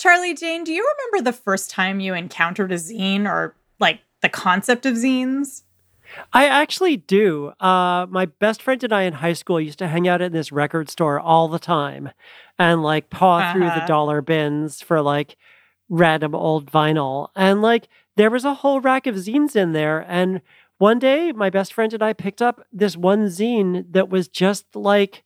Charlie Jane, do you remember the first time you encountered a zine or like the concept of zines? I actually do. Uh, my best friend and I in high school used to hang out in this record store all the time and like paw uh-huh. through the uh-huh. dollar bins for like random old vinyl. And like there was a whole rack of zines in there. And one day my best friend and I picked up this one zine that was just like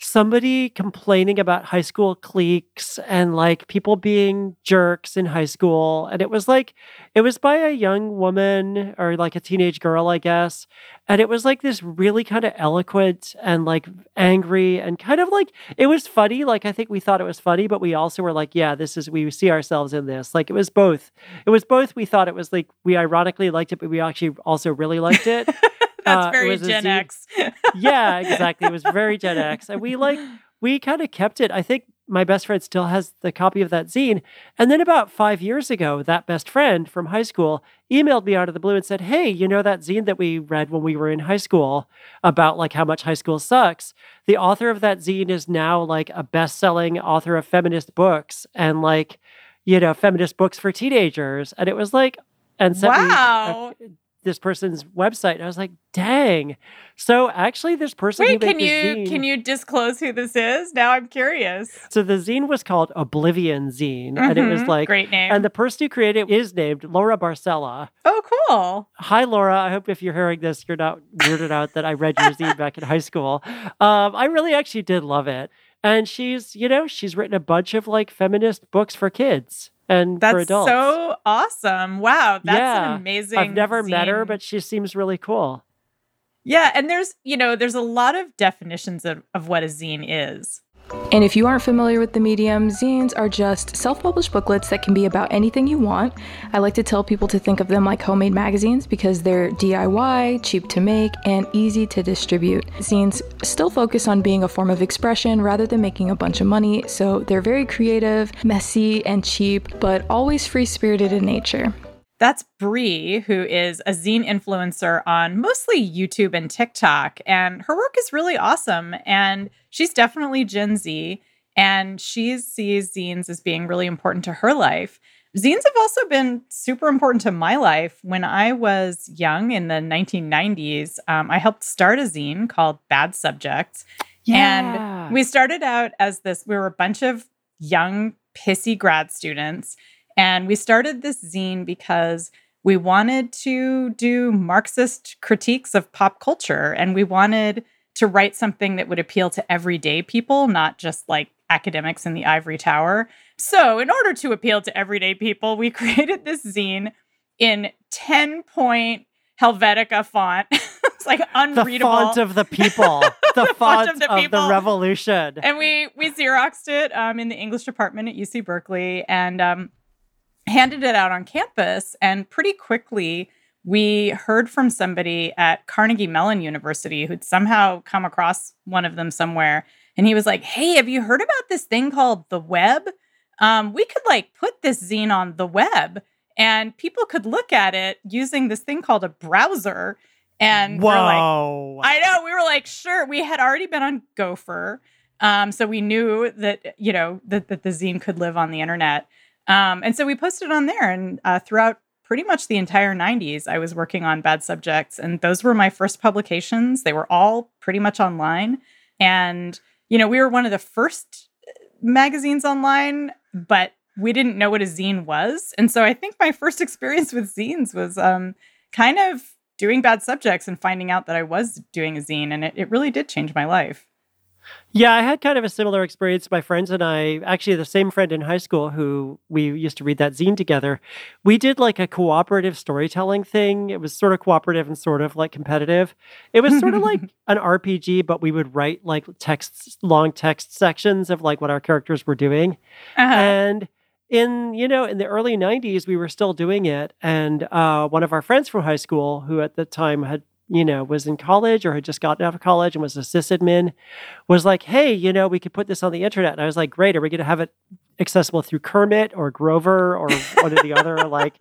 somebody complaining about high school cliques and like people being jerks in high school. And it was like, it was by a young woman or like a teenage girl, I guess. And it was like this really kind of eloquent and like angry and kind of like, it was funny. Like, I think we thought it was funny, but we also were like, yeah, this is, we see ourselves in this. Like, it was both. It was both. We thought it was like, we ironically liked it, but we actually also really liked it. That's uh, very Gen X. yeah, exactly. It was very Gen X. And we like, we kind of kept it. I think my best friend still has the copy of that zine. And then about five years ago, that best friend from high school emailed me out of the blue and said, Hey, you know that zine that we read when we were in high school about like how much high school sucks? The author of that zine is now like a best selling author of feminist books and like, you know, feminist books for teenagers. And it was like, and sent wow. me this person's website. And I was like, dang. So actually, this person. Wait, can you zine, can you disclose who this is? Now I'm curious. So the zine was called Oblivion Zine, mm-hmm. and it was mm-hmm. like great name. And the person who created it is named Laura Barcella. Oh, cool. Hi, Laura. I hope if you're hearing this, you're not weirded out that I read your zine back in high school. Um, I really actually did love it. And she's, you know, she's written a bunch of like feminist books for kids and that's for adults. so awesome. Wow, that's yeah. an amazing. I've never zine. met her, but she seems really cool. Yeah, and there's you know there's a lot of definitions of, of what a zine is. And if you aren't familiar with the medium, zines are just self published booklets that can be about anything you want. I like to tell people to think of them like homemade magazines because they're DIY, cheap to make, and easy to distribute. Zines still focus on being a form of expression rather than making a bunch of money, so they're very creative, messy, and cheap, but always free spirited in nature. That's Brie, who is a zine influencer on mostly YouTube and TikTok. And her work is really awesome. And she's definitely Gen Z. And she sees zines as being really important to her life. Zines have also been super important to my life. When I was young in the 1990s, um, I helped start a zine called Bad Subjects. Yeah. And we started out as this, we were a bunch of young, pissy grad students and we started this zine because we wanted to do Marxist critiques of pop culture and we wanted to write something that would appeal to everyday people, not just like academics in the ivory tower. So, in order to appeal to everyday people, we created this zine in 10 point Helvetica font. it's like unreadable. The font of the people. The, the font, font, of, the, of the, revolution. And we we Xeroxed it um, in the English department at UC Berkeley. And um, handed it out on campus. And pretty quickly, we heard from somebody at Carnegie Mellon University who'd somehow come across one of them somewhere. And he was like, Hey, have you heard about this thing called the web? Um, we could like put this zine on the web and people could look at it using this thing called a browser. And Whoa. Like, I know, we were like, sure. We had already been on Gopher. Um, so we knew that, you know, that, that the zine could live on the internet. Um, and so we posted on there, and uh, throughout pretty much the entire 90s, I was working on bad subjects. And those were my first publications. They were all pretty much online. And, you know, we were one of the first uh, magazines online, but we didn't know what a zine was. And so I think my first experience with zines was um, kind of doing bad subjects and finding out that I was doing a zine. And it, it really did change my life. Yeah, I had kind of a similar experience. My friends and I, actually, the same friend in high school who we used to read that zine together, we did like a cooperative storytelling thing. It was sort of cooperative and sort of like competitive. It was sort of like an RPG, but we would write like texts, long text sections of like what our characters were doing. Uh-huh. And in you know in the early 90s we were still doing it and uh, one of our friends from high school who at the time had you know, was in college or had just gotten out of college and was a sysadmin, was like, hey, you know, we could put this on the internet. And I was like, great, are we going to have it accessible through Kermit or Grover or one of the other, like,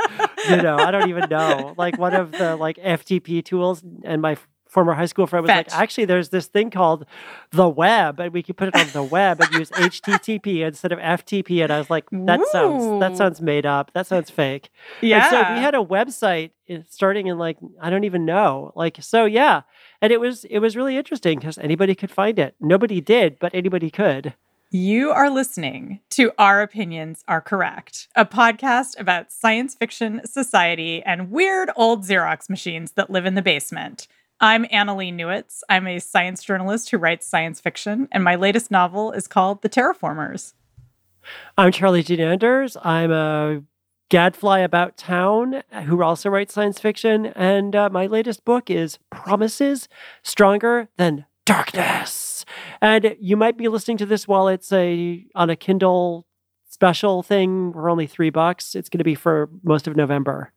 you know, I don't even know, like one of the like FTP tools. And my former high school friend was Fetch. like, actually, there's this thing called the web, and we can put it on the web and use HTTP instead of FTP. And I was like, that sounds that sounds made up. That sounds fake. Yeah. And so we had a website starting in like I don't even know. Like so yeah. And it was it was really interesting because anybody could find it. Nobody did, but anybody could. You are listening to Our Opinions Are Correct, a podcast about science fiction, society, and weird old Xerox machines that live in the basement. I'm Annalee Newitz. I'm a science journalist who writes science fiction, and my latest novel is called The Terraformers. I'm Charlie Jane Anders. I'm a gadfly about town who also writes science fiction. And uh, my latest book is Promises Stronger Than Darkness. And you might be listening to this while it's a on a Kindle special thing for only three bucks. It's going to be for most of November.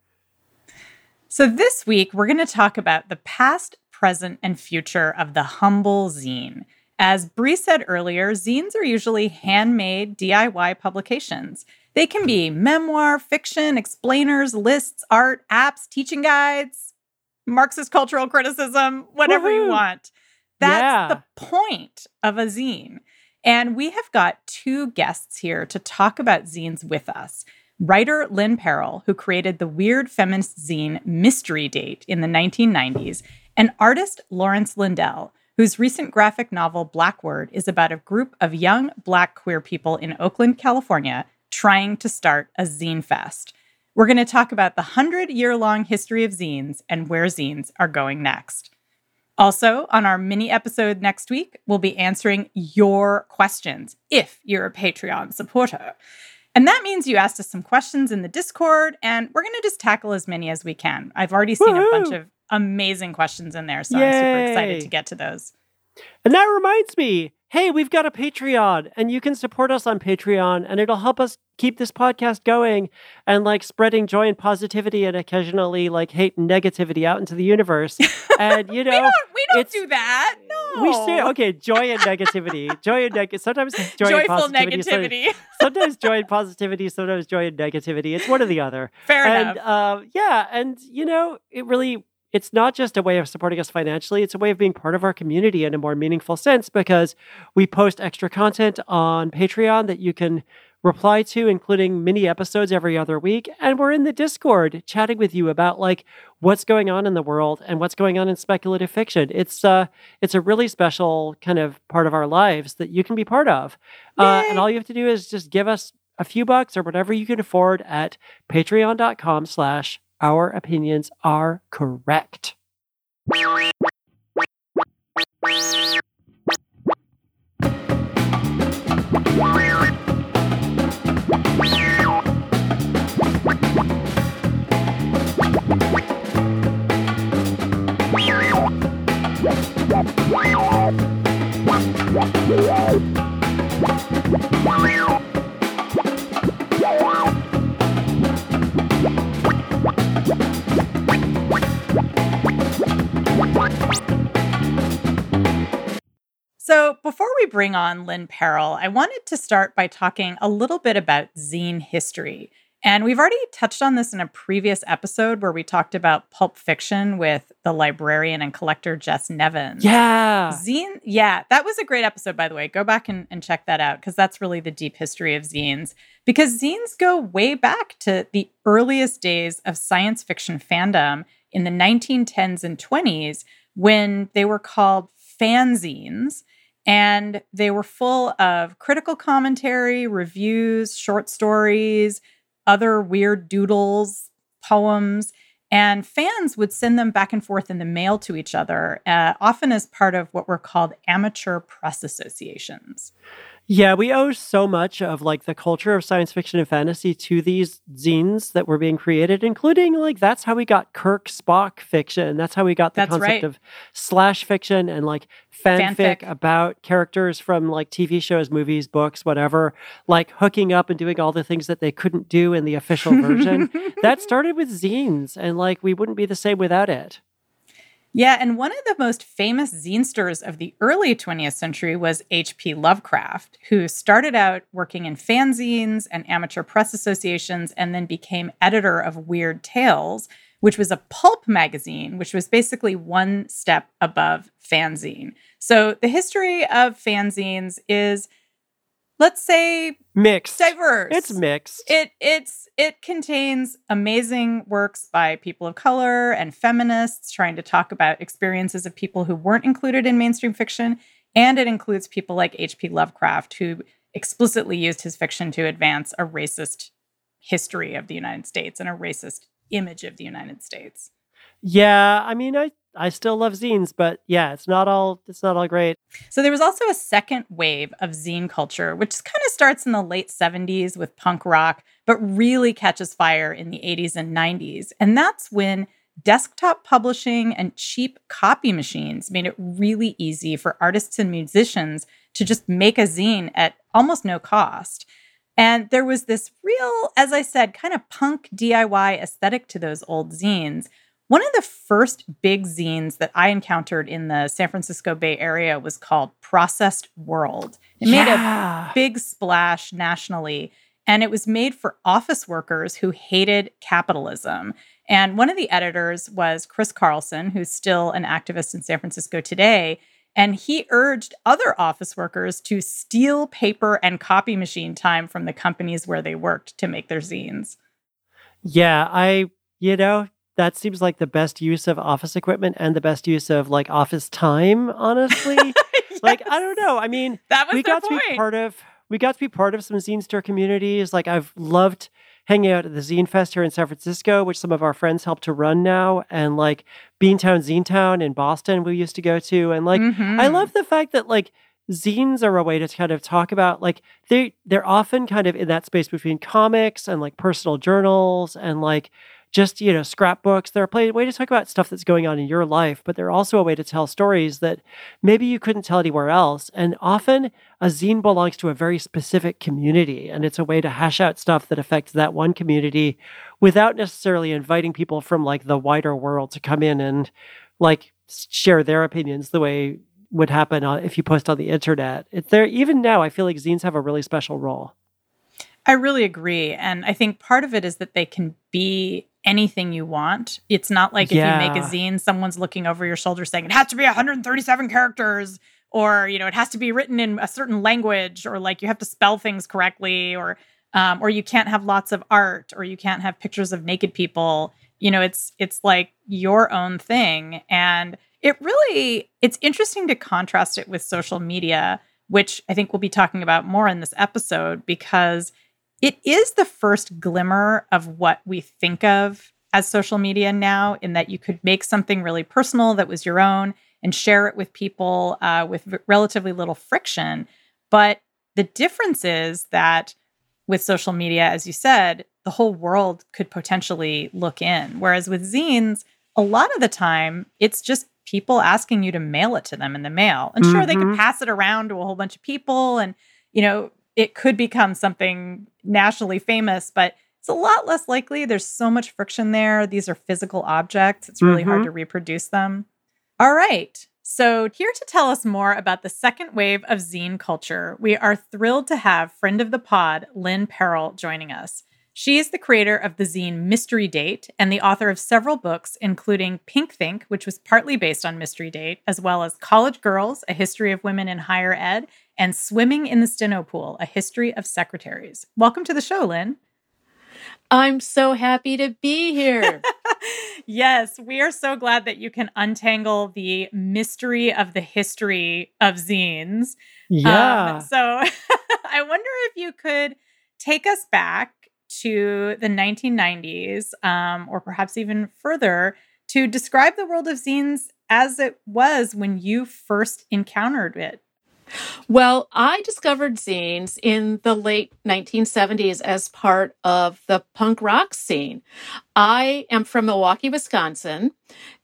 So, this week, we're going to talk about the past, present, and future of the humble zine. As Bree said earlier, zines are usually handmade DIY publications. They can be memoir, fiction, explainers, lists, art, apps, teaching guides, Marxist cultural criticism, whatever you want. That's Yeah. the point of a zine. And we have got two guests here to talk about zines with us writer Lynn Peril, who created the weird feminist zine Mystery Date in the 1990s, and artist Lawrence Lindell, whose recent graphic novel Blackward is about a group of young Black queer people in Oakland, California, trying to start a zine fest. We're going to talk about the 100 year long history of zines and where zines are going next. Also, on our mini episode next week, we'll be answering your questions if you're a Patreon supporter. And that means you asked us some questions in the Discord, and we're going to just tackle as many as we can. I've already seen a bunch of amazing questions in there, so I'm super excited to get to those. And that reminds me, hey, we've got a Patreon and you can support us on Patreon and it'll help us keep this podcast going and like spreading joy and positivity and occasionally like hate and negativity out into the universe. And you know, we don't, we don't do that. No. we say okay, joy and negativity. Joy and neg sometimes joy and Joyful positivity. negativity. Sometimes joy and positivity, sometimes joy and negativity. It's one or the other Fair and enough. uh, yeah, and you know, it really it's not just a way of supporting us financially, it's a way of being part of our community in a more meaningful sense because we post extra content on Patreon that you can reply to, including mini episodes every other week. And we're in the Discord chatting with you about like what's going on in the world and what's going on in speculative fiction. It's uh it's a really special kind of part of our lives that you can be part of. Uh, and all you have to do is just give us a few bucks or whatever you can afford at patreon.com slash our opinions are correct. So, we bring on Lynn Peril, I wanted to start by talking a little bit about zine history. And we've already touched on this in a previous episode where we talked about pulp fiction with the librarian and collector Jess Nevins. Yeah. Zine, yeah, that was a great episode, by the way. Go back and, and check that out because that's really the deep history of zines. Because zines go way back to the earliest days of science fiction fandom in the 1910s and 20s when they were called fanzines. And they were full of critical commentary, reviews, short stories, other weird doodles, poems. And fans would send them back and forth in the mail to each other, uh, often as part of what were called amateur press associations. Yeah, we owe so much of like the culture of science fiction and fantasy to these zines that were being created, including like that's how we got Kirk Spock fiction. That's how we got the That's concept right. of slash fiction and like fanfic, Fanfic. about characters from like TV shows, movies, books, whatever, like hooking up and doing all the things that they couldn't do in the official version. that started with zines, and like we wouldn't be the same without it. Yeah, and one of the most famous zinesters of the early 20th century was H.P. Lovecraft, who started out working in fanzines and amateur press associations and then became editor of Weird Tales, which was a pulp magazine, which was basically one step above fanzine. So the history of fanzines is let's say mixed. Diverse. it's mixed. It it's it contains amazing works by people of color and feminists trying to talk about experiences of people who weren't included in mainstream fiction and it includes people like hp lovecraft who explicitly used his fiction to advance a racist history of the united states and a racist image of the united states. Yeah i mean i I still love zines, but yeah, it's not all it's not all great. So there was also a second wave of zine culture, which kind of starts in the late 70s with punk rock, but really catches fire in the 80s and 90s. And that's when desktop publishing and cheap copy machines made it really easy for artists and musicians to just make a zine at almost no cost. And there was this real, as I said, kind of punk DIY aesthetic to those old zines one of the first big zines that I encountered in the San Francisco Bay Area was called Processed World. It yeah. made a big splash nationally, and it was made for office workers who hated capitalism. And one of the editors was Chris Carlsson, who's still an activist in San Francisco today. And he urged other office workers to steal paper and copy machine time from the companies where they worked to make their zines. Yeah, I, you know, that seems like the best use of office equipment and the best use of like office time, honestly. yes. Like, I don't know. I mean, that was we got point. to be part of we got to be part of some zine stir communities. Like I've loved hanging out at the Zine Fest here in San Francisco, which some of our friends help to run now, and like Beantown Zine Town in Boston we used to go to. And like mm-hmm. I love the fact that like zines are a way to kind of talk about like they they're often kind of in that space between comics and like personal journals and like just you know scrapbooks they're a way to talk about stuff that's going on in your life but they're also a way to tell stories that maybe you couldn't tell anywhere else and often a zine belongs to a very specific community and it's a way to hash out stuff that affects that one community without necessarily inviting people from like the wider world to come in and like share their opinions the way would happen if you post on the internet. There even now. I feel like zines have a really special role. I really agree. And I think part of it is that they can be anything you want. It's not like yeah. if you make a zine, someone's looking over your shoulder saying it has to be 137 characters or, you know, it has to be written in a certain language or like you have to spell things correctly or um, or you can't have lots of art or you can't have pictures of naked people. You know, it's it's like your own thing and it really it's interesting to contrast it with social media, which I think we'll be talking about more in this episode because it is the first glimmer of what we think of as social media now, in that you could make something really personal that was your own and share it with people uh, with v- relatively little friction. But the difference is that with social media, as you said, the whole world could potentially look in. Whereas with zines, a lot of the time, it's just people asking you to mail it to them in the mail. And sure, mm-hmm. they can pass it around to a whole bunch of people and, you know, it could become something nationally famous, but it's a lot less likely. There's so much friction there. These are physical objects. It's really mm-hmm. hard to reproduce them. All right. So, here to tell us more about the second wave of zine culture, we are thrilled to have friend of the pod, Lynn Peril, joining us. She is the creator of the zine Mystery Date and the author of several books, including Pink Think, which was partly based on Mystery Date, as well as College Girls, A History of Women in Higher Ed, and Swimming in the Steno Pool, A History of Secretaries. Welcome to the show, Lynn. I'm so happy to be here. yes, we are so glad that you can untangle the mystery of the history of zines. Yeah. Um, so I wonder if you could take us back to the 1990s, um, or perhaps even further, to describe the world of zines as it was when you first encountered it. Well, I discovered zines in the late 1970s as part of the punk rock scene. I am from Milwaukee, Wisconsin,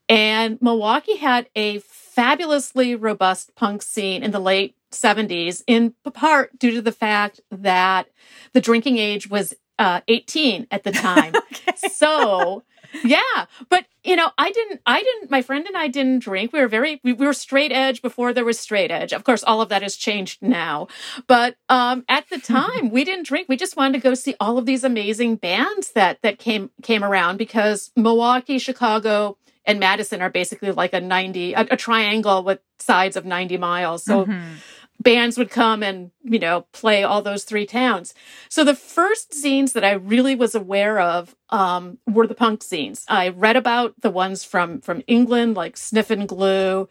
and Milwaukee had a fabulously robust punk scene in the late 70s, in part due to the fact that the drinking age was uh, 18 at the time. okay. So yeah, but you know, I didn't. I didn't. My friend and I didn't drink. We were very. We, we were straight edge before there was straight edge. Of course, all of that has changed now. But um, at the time, we didn't drink. We just wanted to go see all of these amazing bands that that came came around because Milwaukee, Chicago, and Madison are basically like a ninety a, a triangle with sides of ninety miles. So. Mm-hmm bands would come and you know play all those three towns. So the first zines that i really was aware of um, were the punk zines. I read about the ones from from england like Sniffin' Glue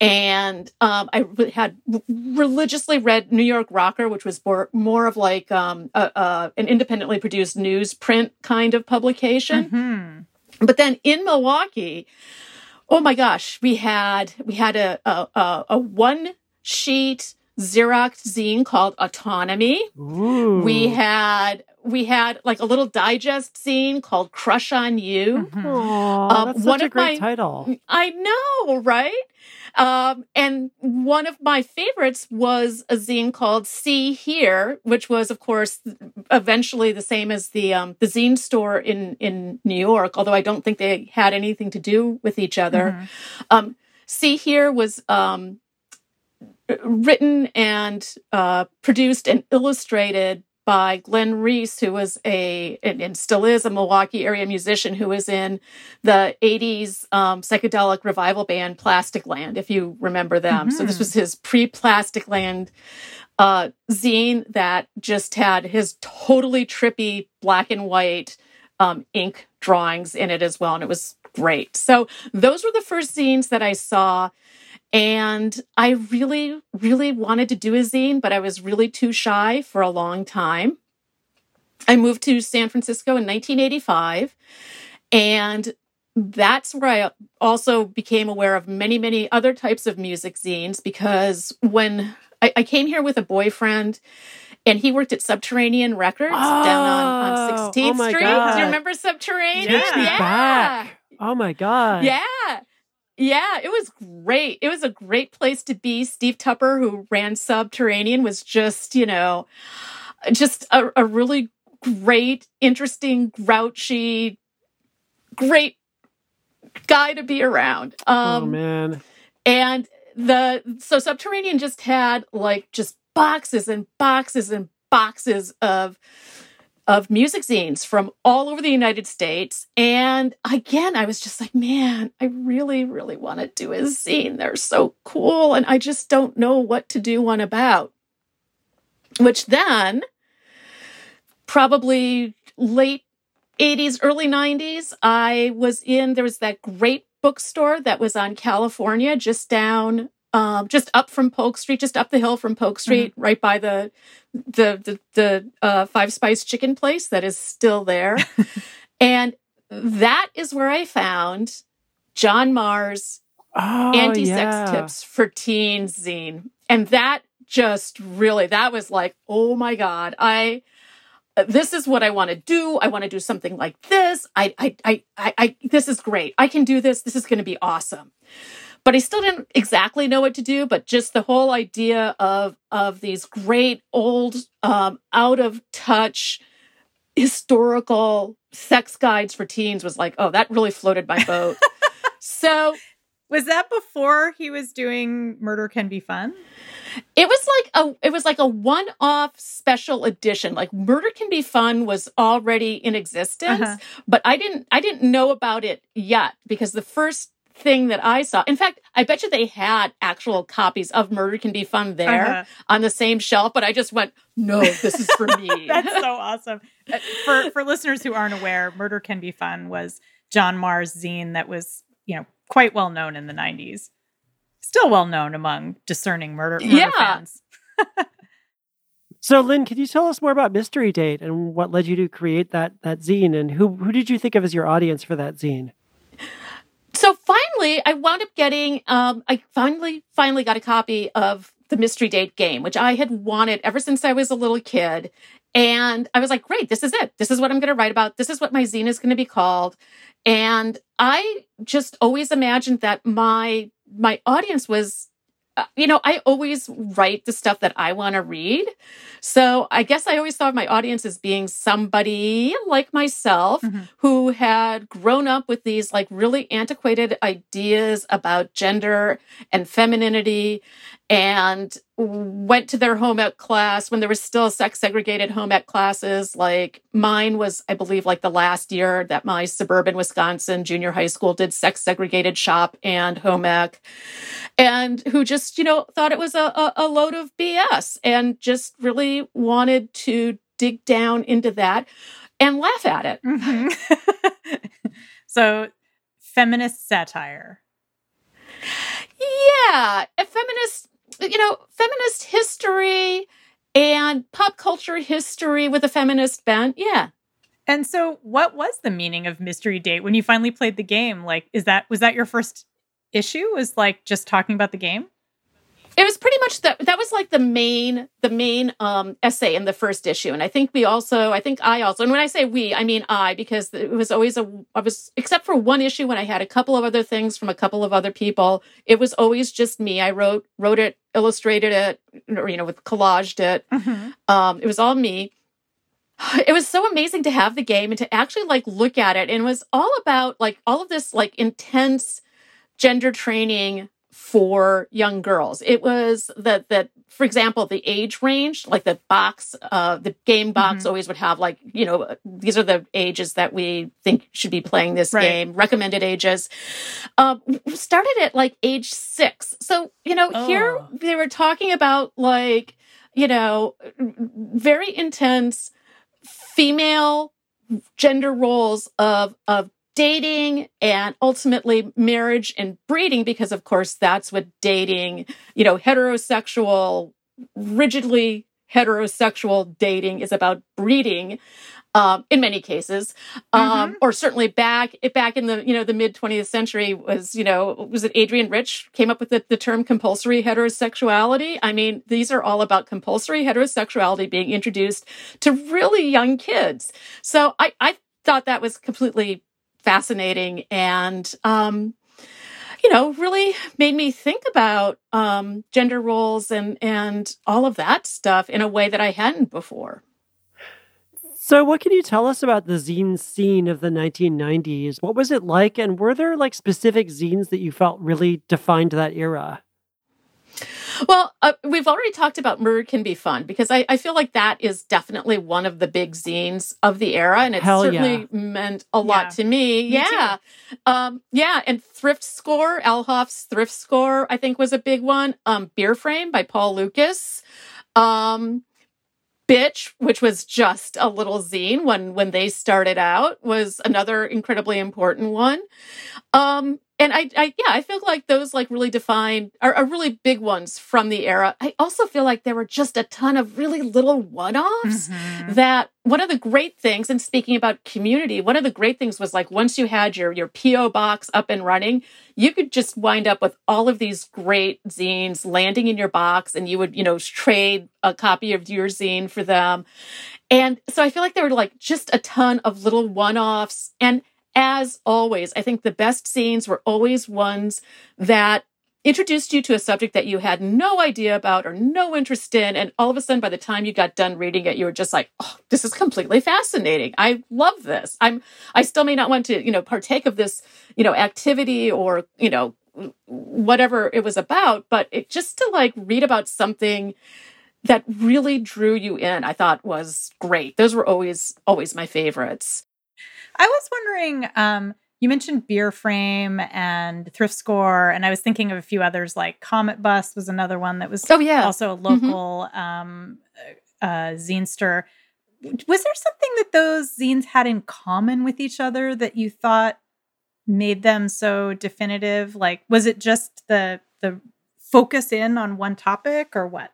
and um, i had religiously read new york rocker which was more, more of like um, a, a, an independently produced newsprint kind of publication. Mm-hmm. but then in milwaukee oh my gosh we had we had a, a, a one sheet Xerox zine called Autonomy. Ooh. We had we had like a little digest zine called Crush on You. Mm-hmm. Aww, um, that's one such a great my, title. I know, right? Um, and one of my favorites was a zine called See Hear, which was, of course, eventually the same as the um, the zine store in in New York. Although I don't think they had anything to do with each other. Mm-hmm. Um, See Hear was um, written and uh, produced and illustrated by Glenn Rehse, who was a and, still is a Milwaukee area musician who was in the 80s um, psychedelic revival band Plasticland, if you remember them. Mm-hmm. So this mm-hmm. was his pre-Plasticland uh, zine that just had his totally trippy black and white um, ink drawings in it as well, and it was great. So those were the first zines that I saw and I really, really wanted to do a zine, but I was really too shy for a long time. I moved to San Francisco in 1985. And that's where I also became aware of many, many other types of music zines because when I, I came here with a boyfriend and he worked at Subterranean Records oh, down on, on 16th oh, oh Street. God. Do you remember Subterranean? Yeah. yeah. Back. Oh my God. Yeah. Yeah, it was great. It was a great place to be. Steve Tupper, who ran Subterranean, was just, you know, just a, a really great, interesting, grouchy, great guy to be around. Oh, um, oh, man. And the, so Subterranean just had like just boxes and boxes and boxes of of music zines from all over the United States. And again, I was just like, man, I really, really want to do a zine. They're so cool. And I just don't know what to do one about. Which then, probably late 80s, early 90s, I was in, there was that great bookstore that was on California, just down um, just up from Polk Street, just up the hill from Polk Street, mm-hmm. right by the the the, the uh, Five Spice Chicken place that is still there, and that is where I found John Marr's oh, anti-sex yeah. tips for teens zine, and that just really that was like, oh my god, I this is what I want to do. I want to do something like this. I, I, I, I, I this is great. I can do this. This is going to be awesome but I still didn't exactly know what to do. But just the whole idea of of these great old, um, out of touch historical sex guides for teens was like, oh, that really floated my boat. so was that before he was doing Murder Can Be Fun? It was like a it was like a one-off special edition. Like Murder Can Be Fun was already in existence, uh-huh. but I didn't I didn't know about it yet because the first thing that I saw. In fact, I bet you they had actual copies of Murder Can Be Fun there uh-huh. on the same shelf, but I just went, no, this is for me. That's so awesome. Uh, for for listeners who aren't aware, Murder Can Be Fun was John Marr's zine that was, you know, quite well known in the 90s. Still well known among discerning murder, murder yeah. fans. So, Lynn, could you tell us more about Mystery Date and what led you to create that that zine, and who who did you think of as your audience for that zine? so finally, I wound up getting, um, I finally, finally got a copy of the Mystery Date game, which I had wanted ever since I was a little kid. And I was like, great, this is it. This is what I'm going to write about. This is what my zine is going to be called. And I just always imagined that my, my audience was you know, I always write the stuff that I want to read. So I guess I always thought of my audience as being somebody like myself mm-hmm. who had grown up with these like really antiquated ideas about gender and femininity and went to their home ec class when there was still sex segregated home ec classes. Like mine was, I believe, like the last year that my suburban Wisconsin junior high school did sex segregated shop and home ec, and who just, you know, thought it was a, a, a load of BS and just really wanted to dig down into that and laugh at it. Mm-hmm. so, feminist satire. Yeah, a feminist you know, feminist history and pop culture history with a feminist bent. Yeah. And so what was the meaning of mystery date when you finally played the game? Like is that was that your first issue? Was like just talking about the game? It was pretty much that that was like the main the main um, essay in the first issue, and I think we also I think I also and when I say we I mean I because it was always a I was except for one issue when I had a couple of other things from a couple of other people. It was always just me. I wrote wrote it, illustrated it, or you know, with collaged it. Mm-hmm. Um, it was all me. It was so amazing to have the game and to actually like look at it, and it was all about like all of this like intense gender training for young girls. It was that that for example, the age range, like the box, uh, the game box mm-hmm. always would have like, you know, these are the ages that we think should be playing this right. game, recommended ages. Uh, started at like age six. So, you know, oh. here they were talking about like, you know, very intense female gender roles of of dating and ultimately marriage and breeding because of course that's what dating you know heterosexual rigidly heterosexual dating is about breeding um, in many cases, um, mm-hmm. or certainly back back in the you know the mid 20th century was you know was it Adrienne Rich came up with the, the term compulsory heterosexuality. I mean these are all about compulsory heterosexuality being introduced to really young kids. So I I thought that was completely fascinating and um, you know really made me think about um, gender roles and and all of that stuff in a way that I hadn't before. So, what can you tell us about the zine scene of the 1990s? What was it like, and were there like specific zines that you felt really defined that era? Well, uh, we've already talked about Murder Can Be Fun because I, I, feel like that is definitely one of the big zines of the era, and it Hell certainly yeah. meant a lot yeah. to me. me yeah, um, yeah, and Thrift Score, Al Hoff's Thrift Score, I think was a big one. Um, Beer Frame by Paul Lukas. Um, Bitch, which was just a little zine when when they started out, was another incredibly important one. Um, and I, I, yeah, I feel like those like really define are, are, really big ones from the era. I also feel like there were just a ton of really little one-offs mm-hmm. that one of the great things, and speaking about community, one of the great things was like once you had your your PO box up and running, you could just wind up with all of these great zines landing in your box, and you would you know trade a copy of your zine for them. And so I feel like there were like just a ton of little one-offs and as always, I think the best scenes were always ones that introduced you to a subject that you had no idea about or no interest in. And all of a sudden, by the time you got done reading it, you were just like, oh, this is completely fascinating. I love this. I'm, I still may not want to, you know, partake of this, you know, activity or, you know, whatever it was about, but it just to like read about something that really drew you in, I thought was great. Those were always, always my favorites. I was wondering, um, you mentioned Beer Frame and Thrift Score, and I was thinking of a few others like Cometbus was another one that was oh, yeah. also a mm-hmm. local mm-hmm. um, uh, zinester. Was there something that those zines had in common with each other that you thought made them so definitive? Like, was it just the the focus in on one topic or what?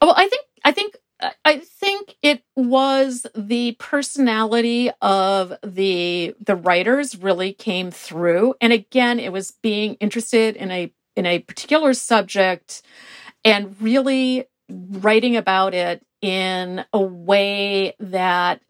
Well, I think I think I think it was the personality of the the writers really came through and again it was being interested in a in a particular subject and really writing about it in a way that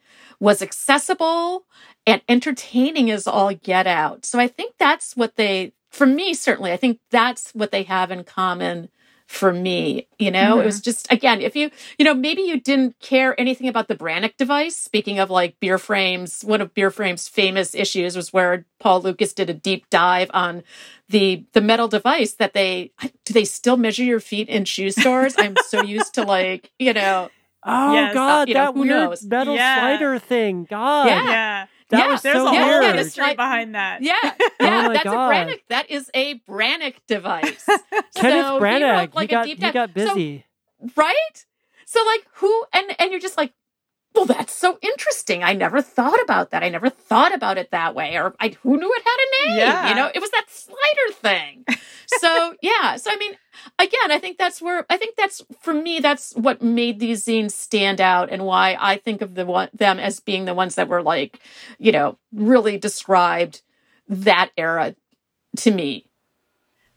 was accessible and entertaining as all get out. So I think that's what they for me, certainly, I think that's what they have in common for me. You know, mm-hmm. it was just, again, if you, you know, maybe you didn't care anything about the Brannock device. Speaking of like beer frames, one of beer frames' famous issues was where Paul Lukas did a deep dive on the the metal device that they do they still measure your feet in shoe stores? I'm so used to like, you know, Oh yes, God, uh, that know, weird knows? metal yeah. slider thing. God. Yeah. yeah. That yeah, was there's so a whole weird. history behind that. Yeah, yeah, oh that's God. a Brannock. That is a Brannock device. Kenneth so Brannock, he, like, he got he got busy, so, right? So like who and and you're just like, well, that's so interesting. I never thought about that. I never thought about it that way. Or I, who knew it had a name? Yeah. You know, it was that slider thing. so yeah. So I mean, again, I think that's where I think that's for me. That's what made these zines stand out, and why I think of the one them as being the ones that were like, you know, really described that era to me.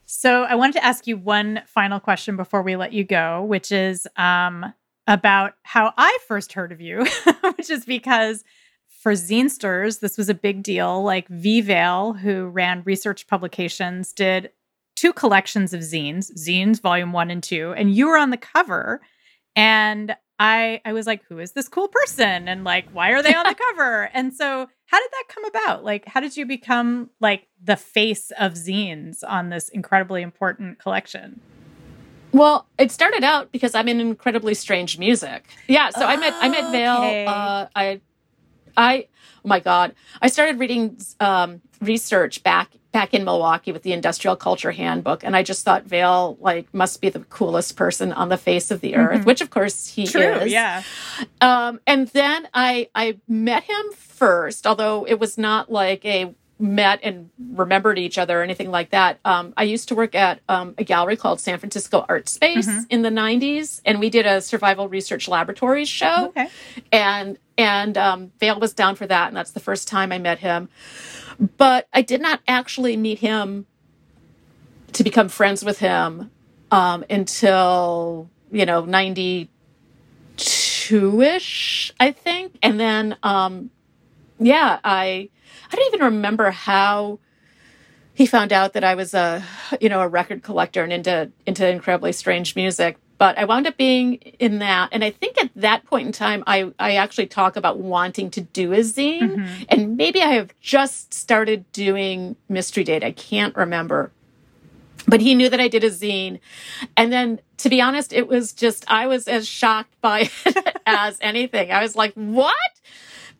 So I wanted to ask you one final question before we let you go, which is, um, about how I first heard of you, which is because for Zinesters, this was a big deal. Like V. Vale, who ran research publications, did two collections of zines, Zines Volume One and Two, and you were on the cover. And I I was like, who is this cool person? And like, why are they on the cover? And so how did that come about? Like, how did you become like the face of zines on this incredibly important collection? Well, it started out because I'm in incredibly strange music. Yeah, so oh, I met I met Vale. Okay. Uh, I I oh my god, I started reading um, research back back in Milwaukee with the Industrial Culture Handbook, and I just thought Vale like must be the coolest person on the face of the earth, mm-hmm. which of course he True, is. Yeah. Um, and then I I met him first, although it was not like a met and remembered each other or anything like that. Um, I used to work at um, a gallery called San Francisco Art Space mm-hmm. in the '90s, and we did a survival research laboratories show. Okay. And and um, Vale was down for that, and that's the first time I met him. But I did not actually meet him to become friends with him um, until you know '92 ish, I think, and then um, yeah, I I don't even remember how he found out that I was a you know a record collector and into into incredibly strange music. But I wound up being in that, and I think at that point in time, I I actually talk about wanting to do a zine, mm-hmm. and maybe I have just started doing Mystery Date. I can't remember, but he knew that I did a zine. And then, to be honest, it was just, I was as shocked by it as anything. I was like, what?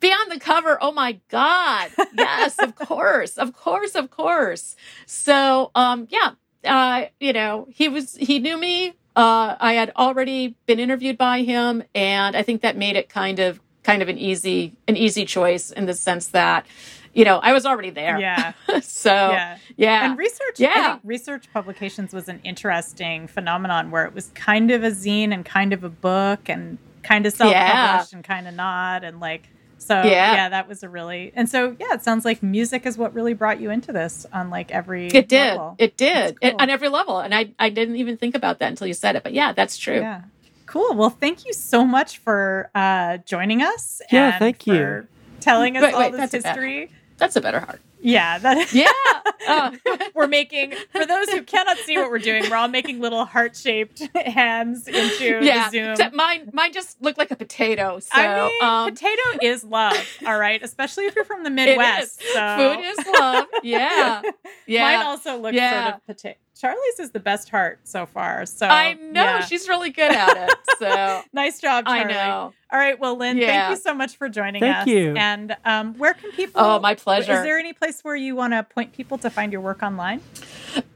Be on the cover. Oh my God. Yes, of course. Of course, of course. So, um, yeah, uh, you know, he was, he knew me. Uh, I had already been interviewed by him. And I think that made it kind of, kind of an easy, an easy choice in the sense that, you know, I was already there. Yeah. so yeah. yeah. And research, yeah. research publications was an interesting phenomenon where it was kind of a zine and kind of a book and kind of self-published yeah. and kind of not. And like, so yeah. yeah, that was a really and so yeah, it sounds like music is what really brought you into this on like every It did. Level. It did. Cool. It, on every level. And I I didn't even think about that until you said it. But yeah, that's true. Yeah. Cool. Well, thank you so much for uh joining us. Yeah, thank you. Telling us wait, all wait, this history. That's a better heart. Yeah, that yeah. Uh, we're making for those who cannot see what we're doing. We're all making little heart shaped hands into yeah. Zoom. Except mine, mine just looked like a potato. So I mean, um, potato is love. All right, especially if you're from the Midwest. So. Food is love. Yeah, yeah. Mine also looks yeah. sort of potato. Charlie's is the best heart so far. So I know yeah. she's really good at it. So nice job, Charlie. I know. All right, well, Lynn, yeah. thank you so much for joining thank us. Thank you. And um, where can people? Oh, my pleasure. Is there any place where you want to point people to find your work online?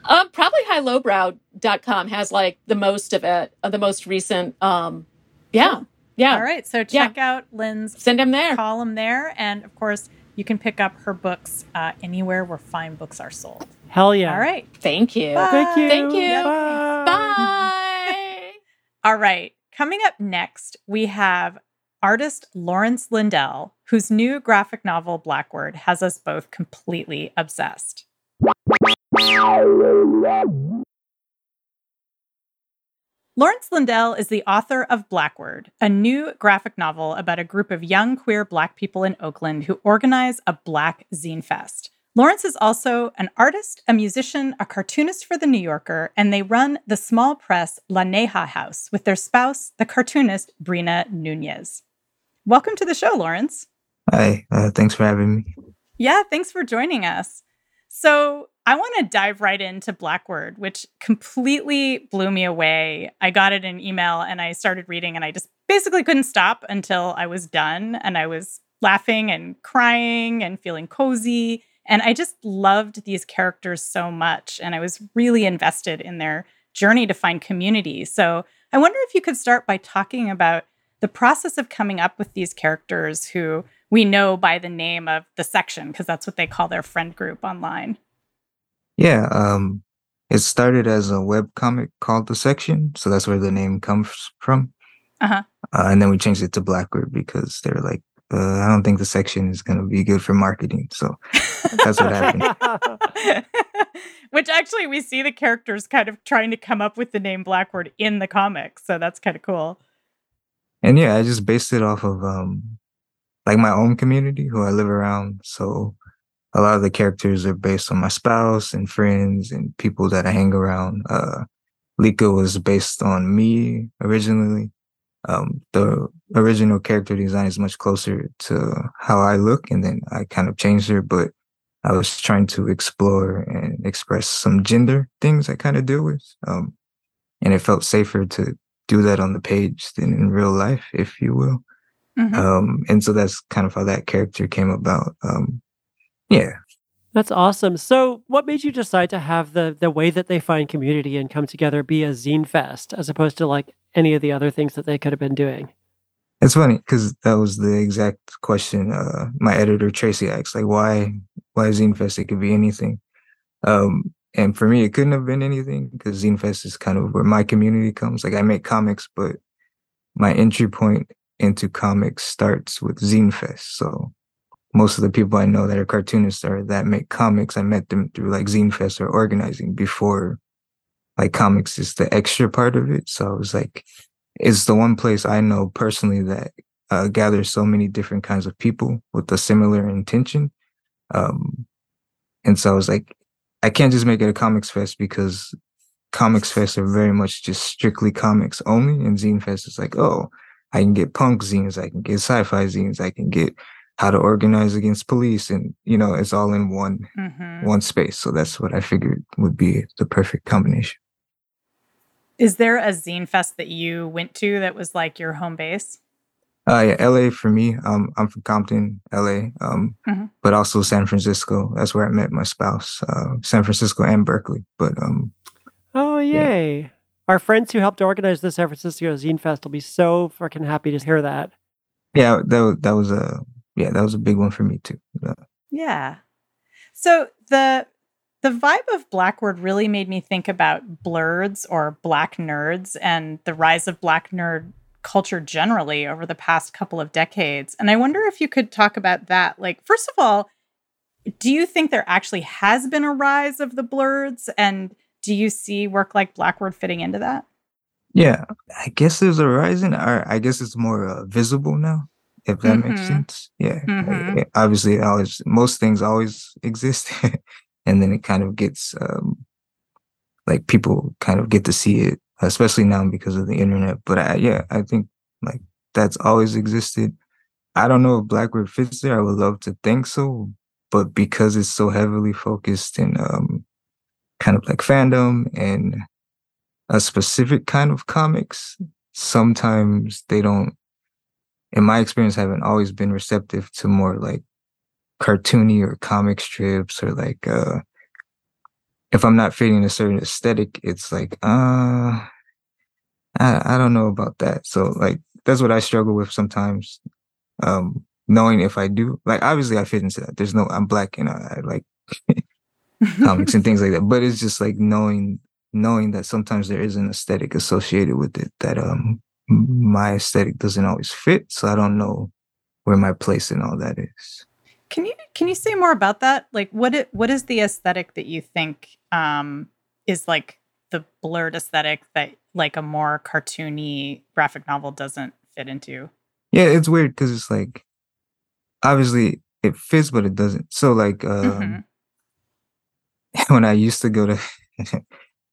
Um, probably highlowbrow.com has like the most of it, uh, the most recent. Um, yeah, cool. yeah. All right, so check yeah. out Lynn's. Send them there. Column there, and of course, you can pick up her books uh, anywhere where fine books are sold. Hell yeah! All right, thank you. Bye. Thank you. Thank you. Bye. Bye. All right. Coming up next, we have artist Lawrence Lindell, whose new graphic novel, Blackward, has us both completely obsessed. Lawrence Lindell is the author of Blackward, a new graphic novel about a group of young queer Black people in Oakland who organize a Black Zine Fest. Lawrence is also an artist, a musician, a cartoonist for The New Yorker, and they run the small press La Neja House with their spouse, the cartoonist Breena Nuñez. Welcome to the show, Lawrence. Hi, uh, thanks for having me. Yeah, thanks for joining us. So, I want to dive right into Blackward, which completely blew me away. I got it in email and I started reading, and I just basically couldn't stop until I was done. And I was laughing and crying and feeling cozy. And I just loved these characters so much. And I was really invested in their journey to find community. So I wonder if you could start by talking about the process of coming up with these characters who we know by the name of the section, because that's what they call their friend group online. Yeah, um, it started as a web comic called The Section. So that's where the name comes from. Uh-huh. Uh, and then we changed it to Blackward because they were like, uh, I don't think the section is going to be good for marketing. So that's what happened. Which actually, we see the characters kind of trying to come up with the name Blackward in the comics. So that's kind of cool. And yeah, I just based it off of um, like my own community who I live around. So a lot of the characters are based on my spouse and friends and people that I hang around. Uh, Lika was based on me originally. Um, the original character design is much closer to how I look, and then I kind of changed her. But I was trying to explore and express some gender things I kind of deal with, um, and it felt safer to do that on the page than in real life, if you will. Mm-hmm. Um, and so that's kind of how that character came about. Um, yeah. That's awesome. So, what made you decide to have the the way that they find community and come together be a zine fest as opposed to like any of the other things that they could have been doing? It's funny because that was the exact question uh, my editor Tracy asked. Like, why why Zine Fest? It could be anything. Um, and for me, it couldn't have been anything because Zine Fest is kind of where my community comes. Like, I make comics, but my entry point into comics starts with Zine Fest. So most of the people I know that are cartoonists or that make comics, I met them through like Zine Fest or organizing before like comics is the extra part of it. So I was like, it's the one place I know personally that uh, gathers so many different kinds of people with a similar intention. Um, and so I was like, I can't just make it a comics fest because comics fest are very much just strictly comics only. And Zine Fest is like, oh, I can get punk zines, I can get sci-fi zines, I can get how to organize against police and you know it's all in one mm-hmm. one space so that's what i figured would be the perfect combination is there a zine fest that you went to that was like your home base uh yeah la for me um i'm from compton la um mm-hmm. but also san francisco that's where i met my spouse uh san francisco and berkeley but um oh yay yeah. our friends who helped organize the san francisco zine fest will be so freaking happy to hear that yeah that, that was a yeah, that was a big one for me too. Yeah. So the the vibe of Blackward really made me think about blerds or black nerds and the rise of black nerd culture generally over the past couple of decades. And I wonder if you could talk about that. Like, first of all, do you think there actually has been a rise of the blerds? And do you see work like Blackward fitting into that? Yeah, I guess there's a rising, or I guess it's more uh, visible now if that mm-hmm. makes sense. Yeah. Mm-hmm. Obviously, always most things always exist, and then it kind of gets um, like people kind of get to see it, especially now because of the internet. But I, yeah, I think like that's always existed. I don't know if Blackward fits there. I would love to think so, but because it's so heavily focused in um, kind of like fandom and a specific kind of comics, sometimes they don't in my experience, haven't always been receptive to more like cartoony or comic strips or like uh if I'm not fitting a certain aesthetic, it's like, uh I, I don't know about that. So like that's what I struggle with sometimes. Um knowing if I do like obviously I fit into that. There's no I'm black and I, I like comics and things like that. But it's just like knowing knowing that sometimes there is an aesthetic associated with it that um my aesthetic doesn't always fit. So I don't know where my place in all that is. Can you can you say more about that? Like what it, what is the aesthetic that you think um, is like the blerd aesthetic that like a more cartoony graphic novel doesn't fit into? Yeah, it's weird because it's like obviously it fits, but it doesn't. So like um, mm-hmm. when I used to go to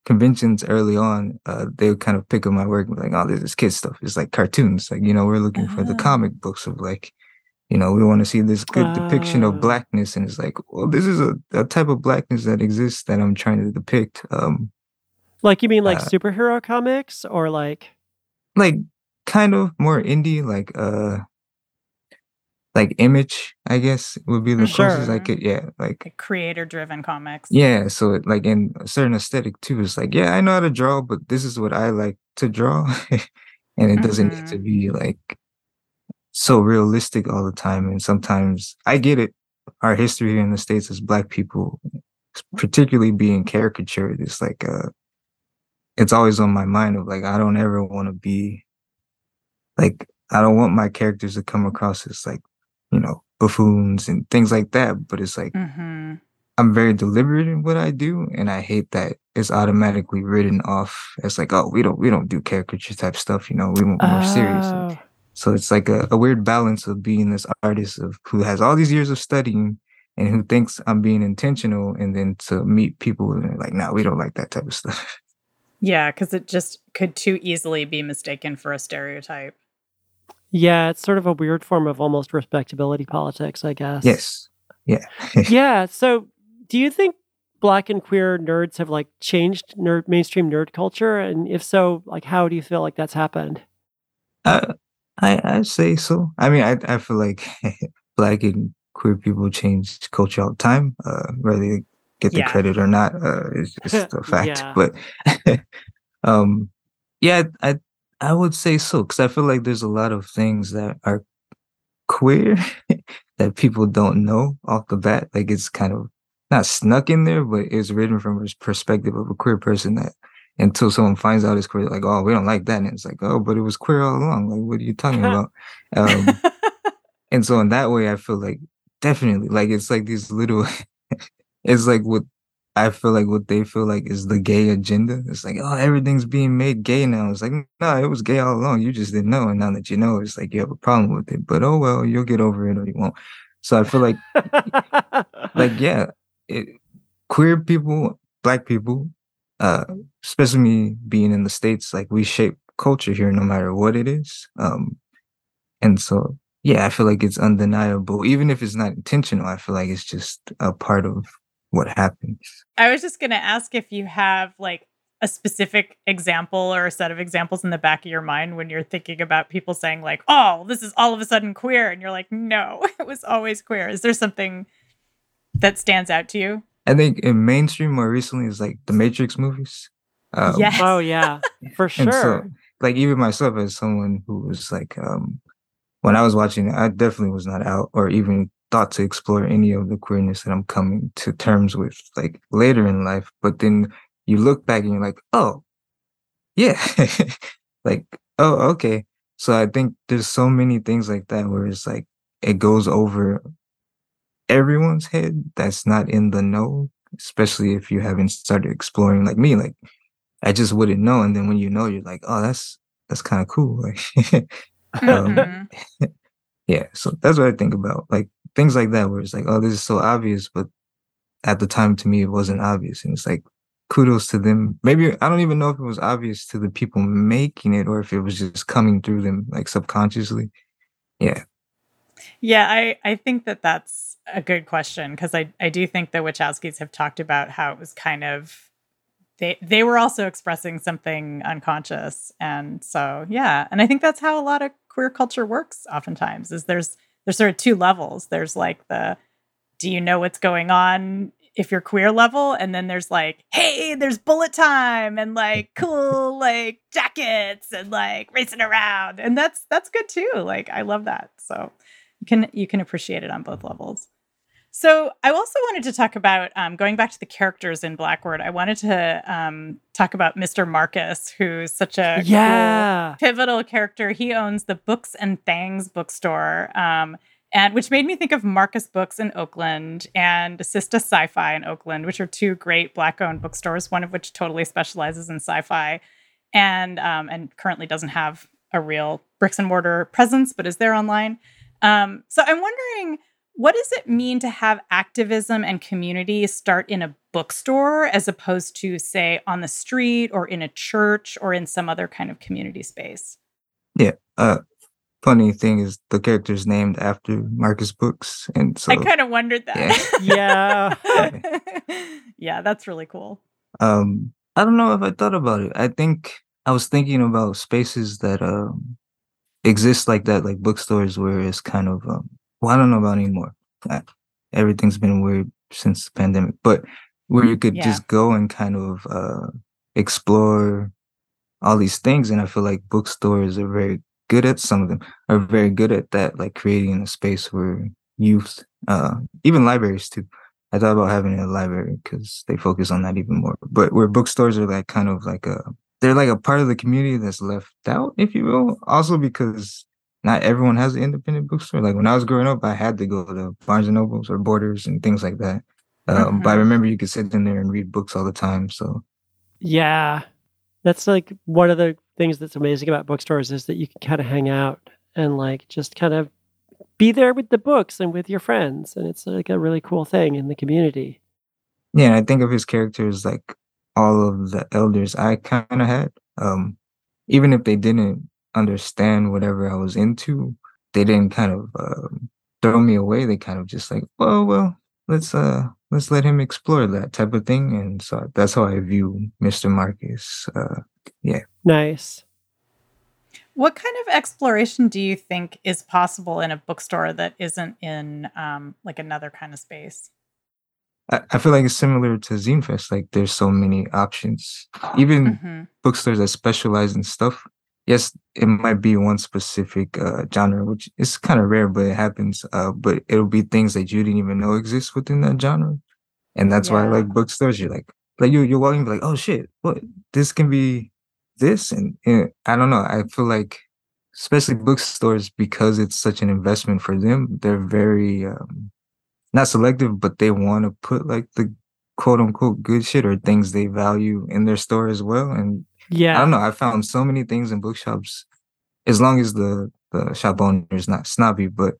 conventions early on, uh, they would kind of pick up my work and be like, "Oh, this is kid stuff. It's like cartoons. Like you know, we're looking uh-huh. for the ah. comic books of like." You know, we want to see this good uh, depiction of blackness, and it's like, well, this is a, a type of blackness that exists that I'm trying to depict. Um, like you mean like uh, superhero comics or like like kind of more indie, like uh like image i guess would be the sure. closest i could yeah like, like creator driven comics yeah so it, like in a certain aesthetic too it's like yeah i know how to draw but this is what i like to draw and it doesn't mm-hmm. need to mm-hmm. be like so realistic all the time and sometimes i get it our history here in the states as black people particularly being caricatured it's like uh it's always on my mind of like i don't ever want to be like I don't want my characters to come across as like you know, buffoons and things like that. But it's like mm-hmm. I'm very deliberate in what I do, and I hate that it's automatically written off as like, oh, we don't we don't do caricature type stuff. You know, we want more oh. serious. So it's like a, a weird balance of being this artist of who has all these years of studying and who thinks I'm being intentional, and then to meet people and they're like, no, we don't like that type of stuff. Yeah, because it just could too easily be mistaken for a stereotype. Yeah, it's sort of a weird form of almost respectability politics, I guess. Yes. Yeah. yeah. So, do you think black and queer nerds have like changed nerd mainstream nerd culture? And if so, like how do you feel like that's happened? Uh, I I say so. I mean, I I feel like black and queer people change culture all the time, uh, whether they get the yeah. credit or not. Uh, it's just a fact. But um, yeah, I I would say so because I feel like there's a lot of things that are queer that people don't know off the bat. Like it's kind of not snuck in there, but it's written from a perspective of a queer person that until someone finds out it's queer, like, oh, we don't like that. And it's like, oh, but it was queer all along. Like, what are you talking about? Um, and so in that way, I feel like definitely like it's like these little it's like what I feel like what they feel like is the gay agenda. It's like, oh, everything's being made gay now. It's like, no, it was gay all along. You just didn't know. And now that you know, it's like you have a problem with it. But oh well, you'll get over it or you won't. So I feel like like, yeah, it, queer people, black people, uh, especially me being in the States, like we shape culture here no matter what it is. Um, and so yeah, I feel like it's undeniable. Even if it's not intentional, I feel like it's just a part of what happens. I was just going to ask if you have like a specific example or a set of examples in the back of your mind when you're thinking about people saying like, "Oh, this is all of a sudden queer," and you're like, "No, it was always queer." Is there something that stands out to you? I think in mainstream more recently is like the Matrix movies. Um, yes. Oh yeah, for sure. So, like even myself as someone who was like, um, when I was watching I definitely was not out or even thought to explore any of the queerness that I'm coming to terms with like later in life. But then you look back and you're like, oh, yeah, like, oh, okay. So I think there's so many things like that where it's like it goes over everyone's head that's not in the know, especially if you haven't started exploring like me. Like I just wouldn't know. And then when you know, you're like, oh, that's that's kind of cool. Like um, mm-hmm. yeah. So that's what I think about. Like things like that where it's like, oh, this is so obvious, but at the time to me it wasn't obvious. And it's like kudos to them. Maybe I don't even know if it was obvious to the people making it or if it was just coming through them like subconsciously. Yeah. Yeah, I, I think that that's a good question because I, I do think the Wachowskis have talked about how it was kind of they they were also expressing something unconscious. And so yeah and I think that's how a lot of queer culture works oftentimes is there's there's sort of two levels. There's like the do you know what's going on if you're queer level? And then there's like hey there's bullet time and like cool like jackets and like racing around. And that's that's good too. Like i love that. So you can you can appreciate it on both levels so I also wanted to talk about um, going back to the characters in Blackward. I wanted to um, talk about Mr. Marcus, who's such a yeah cool, pivotal character. He owns the Books and Things bookstore, um, and which made me think of Marcus Books in Oakland and Sista Sci-Fi in Oakland, which are two great black-owned bookstores. One of which totally specializes in sci-fi, and um, and currently doesn't have a real bricks and mortar presence, but is there online. Um, so I'm wondering what does it mean to have activism and community start in a bookstore as opposed to, say, on the street or in a church or in some other kind of community space? Yeah. Uh, funny thing is the character's named after Marcus Books, and so I kind of wondered that. Yeah. yeah. yeah, that's really cool. Um, I don't know if I thought about it. I think I was thinking about spaces that um exist like that, like bookstores, where it's kind of um, well, I don't know about anymore. I, everything's been weird since the pandemic, but where you could Yeah. just go and kind of uh explore all these things, and I feel like bookstores are very good at some of them are very good at that, like creating a space where youth, uh, even libraries too. I thought about having a library because they focus on that even more. But where bookstores are like kind of like a they're like a part of the community that's left out, if you will. Also because not everyone has an independent bookstore. Like when I was growing up, I had to go to Barnes and Nobles or Borders and things like that. Um, But I Mhm. remember you could sit in there and read books all the time. So Yeah. That's like one of the things that's amazing about bookstores is that you can kind of hang out and like just kind of be there with the books and with your friends. And it's like a really cool thing in the community. yeah, and I think of his characters like all of the elders I kind of had. Um, even if they didn't understand whatever I was into, they didn't kind of um, throw me away. They kind of just like, oh well, let's uh let's let him explore that type of thing. And so that's how I view Mr. Marcus. Uh, yeah. Nice. What kind of exploration do you think is possible in a bookstore that isn't in um, like another kind of space? I, I feel like it's similar to Zine Fest. Like there's so many options. Even hmm bookstores that specialize in stuff. Yes, it might be one specific uh, genre, which is kind of rare, but it happens. Uh, but it'll be things that you didn't even know exist within that genre, and that's why I like bookstores. You're like, like you you're walking, be like, oh shit, what this can be this, and, and I don't know. I feel like, especially bookstores, because it's such an investment for them. They're very um, not selective, but they want to put like the quote unquote good shit or things they value in their store as well, and Yeah. I don't know. I found so many things in bookshops, as long as the the shop owner is not snobby, but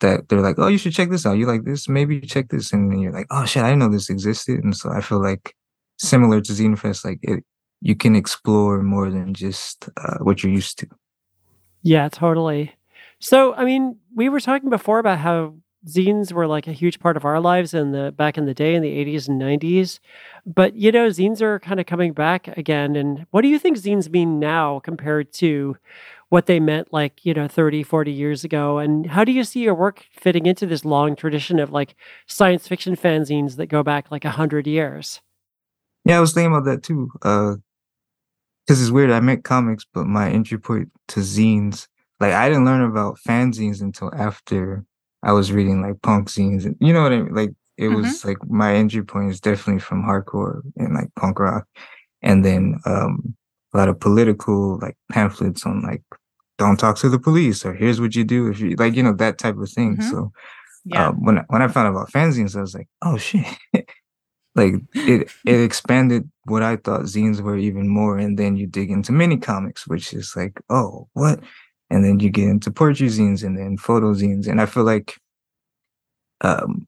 that they're like, oh, you should check this out. You like this? Maybe check this, and then you're like, oh shit, I didn't know this existed. And so I feel like similar to Zine Fest, like it, you can explore more than just uh, what you're used to. Yeah, totally. So, I mean, we were talking before about how zines were like a huge part of our lives in the back in the day in the 80s and 90s. But, you know, zines are kind of coming back again. And what do you think zines mean now compared to what they meant like, you know, 30, 40 years ago? And how do you see your work fitting into this long tradition of like science fiction fanzines that go back like 100 years? Yeah, I was thinking about that too. Uh, because it's weird. I meant comics, but my entry point to zines, like I didn't learn about fanzines until after I was reading like punk zines, and you know what I mean. Like it was like my entry point is definitely from hardcore and like punk rock, and then um a lot of political like pamphlets on like don't talk to the police or here's what you do if you like you know that type of thing. Mhm. So Yeah. um, when I- when I found out about fanzines, I was like, oh shit. like it it expanded what I thought zines were even more. And then you dig into mini comics, which is like, oh, what? And then you get into portrait zines and then photo zines. And I feel like um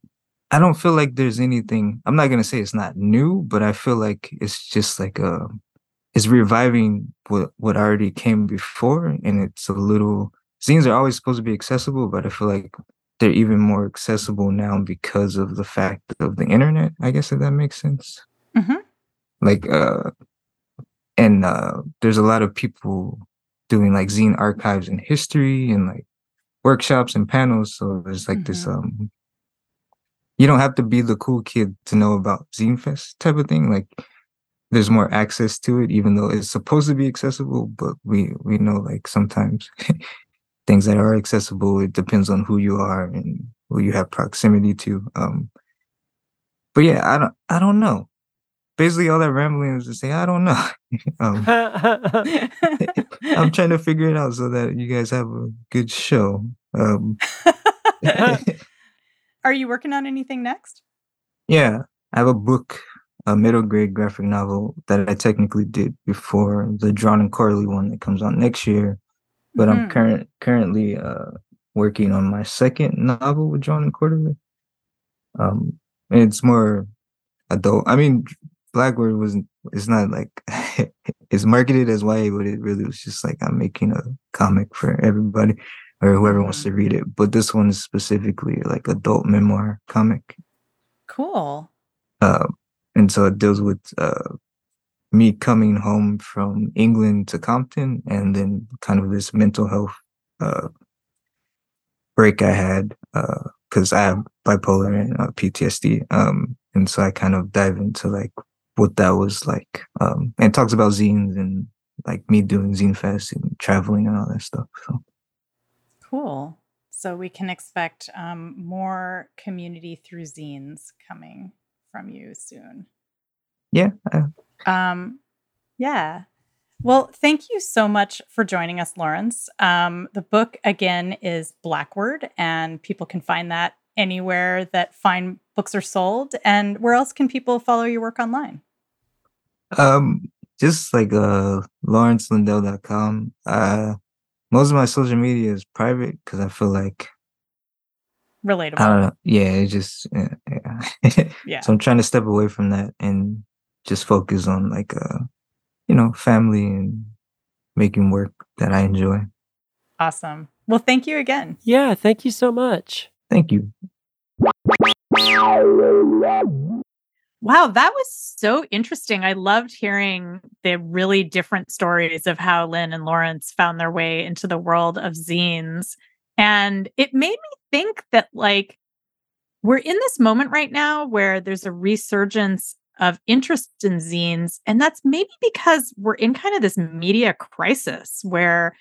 I don't feel like there's anything I'm not gonna say it's not new, but I feel like it's just like a it's reviving what what already came before and it's a little zines are always supposed to be accessible, but I feel like they're even more accessible now because of the fact of the internet, I guess if that makes sense. Mhm. Like uh and uh there's a lot of people doing like zine archives and history and like workshops and panels. So there's like this um you don't have to be the cool kid to know about Zine Fest type of thing. Like there's more access to it, even though it's supposed to be accessible, but we we know like sometimes things that are accessible, it depends on who you are and who you have proximity to. Um but yeah, I don't I don't know. Basically all that rambling is to say I don't know. um I'm trying to figure it out so that you guys have a good show. Um Are you working on anything next? Yeah, I have a book, a middle grade graphic novel that I technically did before the Drawn and Quarterly one that comes out next year. But I'm Mhm. current currently uh working on my second novel with John Cordova. Um, it's more adult. I mean, Blackward wasn't. it's not like it's marketed as YA, but it really was just like I'm making a comic for everybody or whoever wants to mm-hmm. read it. But this one is specifically like adult memoir comic. Cool. Uh, and so it deals with uh, me coming home from England to Compton, and then kind of this mental health uh, break I had because uh, I have bipolar and uh, PTSD. Um, and so I kind of dive into like what that was like, um, and talks about zines and like me doing zine fest and traveling and all that stuff. So cool. So we can expect um, more community through zines coming from you soon. Yeah. Um, yeah. Well, thank you so much for joining us, Lawrence. Um, the book again is Blackward, and people can find that anywhere that fine books are sold. And where else can people follow your work online? Um, just like uh lawrencelindell.com. Uh most of my social media is private because I feel like relatable. I don't know. Yeah, it's just yeah. yeah. yeah. so I'm trying to step away from that and just focus on like uh you know family and making work that I enjoy. Awesome. Well, thank you again. Yeah, thank you so much. Thank you. Wow, that was so interesting. I loved hearing the really different stories of how Lynn and Lawrence found their way into the world of zines. And it made me think that, like, we're in this moment right now where there's a resurgence of interest in zines. And that's maybe because we're in kind of this media crisis where,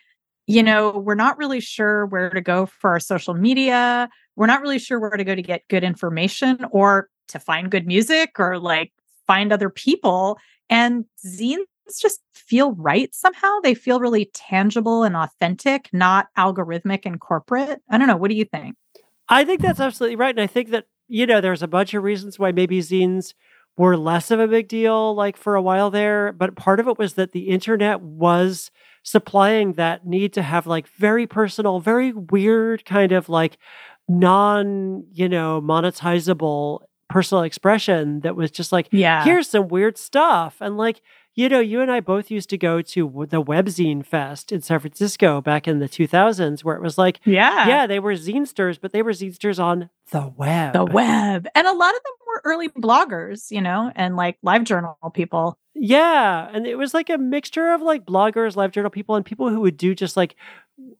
you know, we're not really sure where to go for our social media. We're not really sure where to go to get good information or to find good music or like find other people. And zines just feel right somehow. They feel really tangible and authentic, not algorithmic and corporate. I don't know. What do you think? I think that's absolutely right. And I think that, you know, there's a bunch of reasons why maybe zines were less of a big deal like for a while there. But part of it was that the internet was supplying that need to have like very personal, very weird kind of like non, you know, monetizable personal expression that was just like, yeah, here's some weird stuff. And like, you know, you and I both used to go to the Webzine Fest in San Francisco back in the 2000s, where it was like, yeah, yeah, they were zinesters, but they were zinesters on the web. The web. And a lot of them were early bloggers, you know, and like live journal people. Yeah. And it was like a mixture of like bloggers, live journal people, and people who would do just like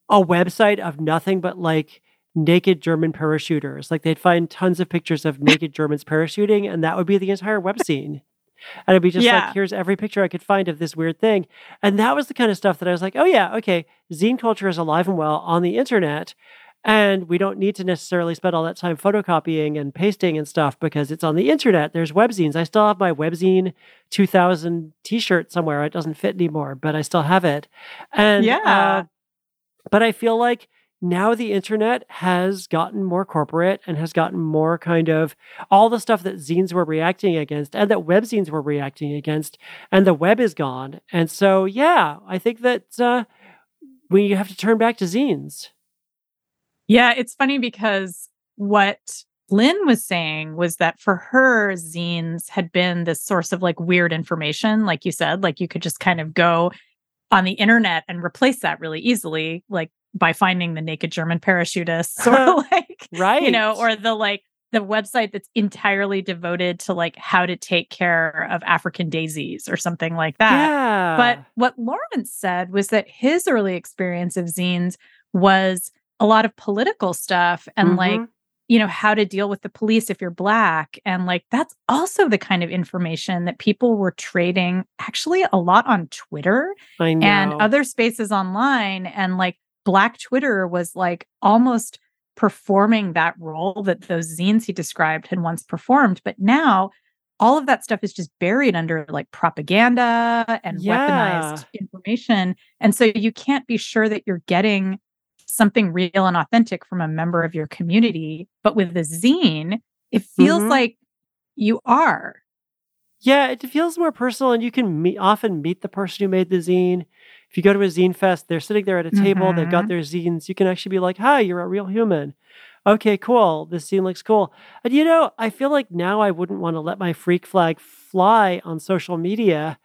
a website of nothing but like, naked German parachuters. Like they'd find tons of pictures of naked Germans parachuting, and that would be the entire webzine. And it'd be just yeah. like, here's every picture I could find of this weird thing. And that was the kind of stuff that I was like, oh, yeah, okay, zine culture is alive and well on the internet. And we don't need to necessarily spend all that time photocopying and pasting and stuff because it's on the internet. There's webzines. I still have my webzine 2000 t shirt somewhere. It doesn't fit anymore, but I still have it. And yeah. Uh, but I feel like now the internet has gotten more corporate and has gotten more kind of all the stuff that zines were reacting against and that web zines were reacting against and the web is gone. And so yeah i think that uh, we have to turn back to zines. Yeah it's funny because what lynn was saying was that for her zines had been this source of like weird information like you said like you could just kind of go on the internet and replace that really easily like by finding the naked German parachutists or like, right. you know, or the like the website that's entirely devoted to like how to take care of African daisies or something like that. Yeah. But what Lawrence said was that his early experience of zines was a lot of political stuff and mm-hmm. like, you know, how to deal with the police if you're black. And like, that's also the kind of information that people were trading actually a lot on Twitter and other spaces online. And like, Black Twitter was like almost performing that role that those zines he described had once performed. But now all of that stuff is just buried under like propaganda and yeah. weaponized information. And so you can't be sure that you're getting something real and authentic from a member of your community. But with the zine, it feels mm-hmm. like you are. Yeah, it feels more personal, and you can meet, often meet the person who made the zine if you go to a zine fest, they're sitting there at a table, mm-hmm. they've got Mm-hmm. their zines. You can actually be like, "Hi, you're a real human." Okay, cool. This zine looks cool. And you know, I feel like now I wouldn't want to let my freak flag fly on social media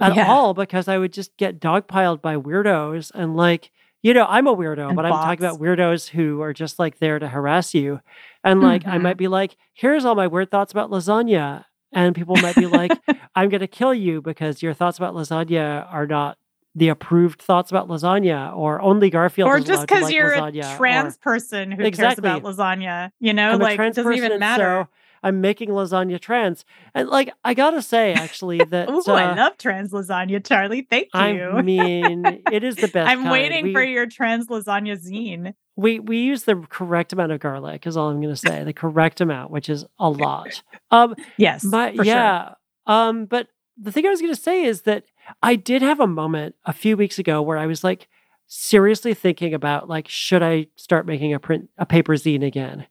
at Yeah. all because I would just get dogpiled by weirdos and like you know, I'm a weirdo, And but I'm talking about weirdos who are just like there to harass you. And like, I Mhm. might be like, here's all my weird thoughts about lasagna. And people might be like, I'm going to kill you because your thoughts about lasagna are not the approved thoughts about lasagna, or only Garfield or just because like you're lasagna, a or- trans person who Exactly. cares about lasagna. You know, I'm like it trans doesn't person, even matter. so I'm making lasagna trans. And like, I gotta say, actually, that Ooh, uh, I love trans lasagna, Charlie. Thank you. I mean, it is the best. I'm kind. waiting We- for your trans lasagna zine. we we use the correct amount of garlic is all I'm going to say. The correct amount, which is a lot. Um, Yes, my for sure. yeah. Um, but the thing I was going to say is that I did have a moment a few weeks ago where I was like seriously thinking about like should I start making a print a paper zine again,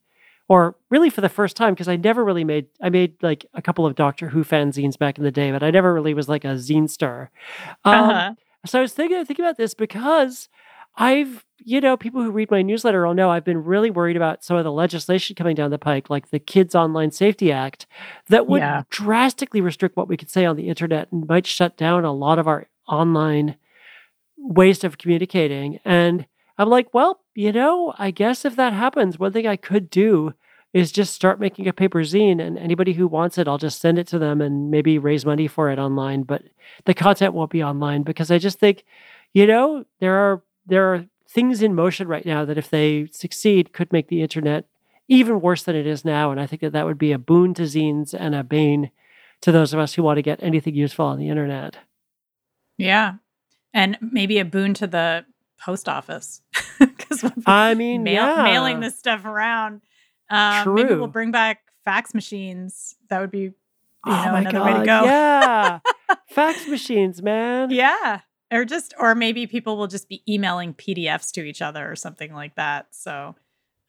or really for the first time because I never really made I made like a couple of Doctor Who fanzines back in the day, but I never really was like a zine star. Um, Uh-huh. so I was thinking, thinking about this because I've, you know, people who read my newsletter will know I've been really worried about some of the legislation coming down the pike, like the Kids Online Safety Act, that would Yeah. drastically restrict what we could say on the internet and might shut down a lot of our online ways of communicating. And I'm like, well, you know, I guess if that happens, one thing I could do is just start making a paper zine and anybody who wants it, I'll just send it to them and maybe raise money for it online. But the content won't be online because I just think, you know, there are there are things in motion right now that if they succeed could make the internet even worse than it is now. And I think that that would be a boon to zines and a bane to those of us who want to get anything useful on the internet. Yeah. And maybe a boon to the post office. Because I mean, yeah. mailing this stuff around. Um, maybe we'll bring back fax machines. That would be, you Oh know, my another way to God, go. Yeah. Fax machines, man. Yeah. Or just, or maybe people will just be emailing PDFs to each other or something like that. So,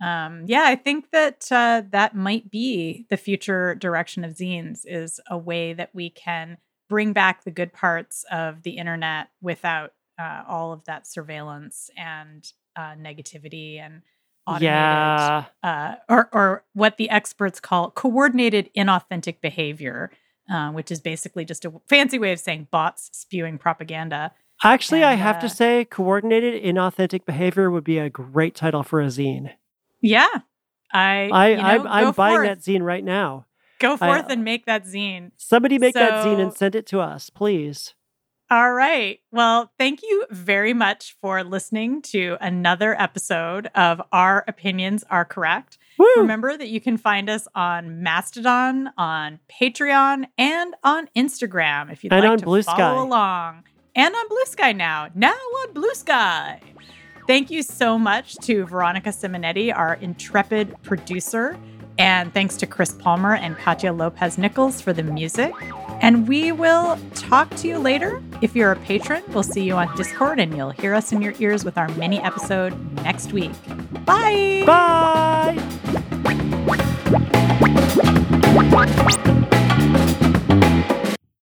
um, yeah, I think that uh, that might be the future direction of zines is a way that we can bring back the good parts of the internet without uh, all of that surveillance and uh, negativity and automated Yeah. uh, or or what the experts call coordinated inauthentic behavior, uh, which is basically just a fancy way of saying bots spewing propaganda. Actually, I have uh, to say, coordinated inauthentic behavior would be a great title for a zine. Yeah, I I, you know, I'm, I'm buying forth, that zine right now. Go I- forth and make that zine. Somebody make that zine and send it to us, please. All right. Well, thank you very much for listening to another episode of Our Opinions Are Correct. Woo! Remember that you can find us on Mastodon, on Patreon, and on Instagram if you'd And like to Blue follow Sky. along. And on Blue Sky now. Now on Blue Sky. Thank you so much to Veronica Simonetti, our intrepid producer. And thanks to Chris Palmer and Katya Lopez Nichols for the music. And we will talk to you later. If you're a patron, we'll see you on Discord and you'll hear us in your ears with our mini episode next week. Bye. Bye.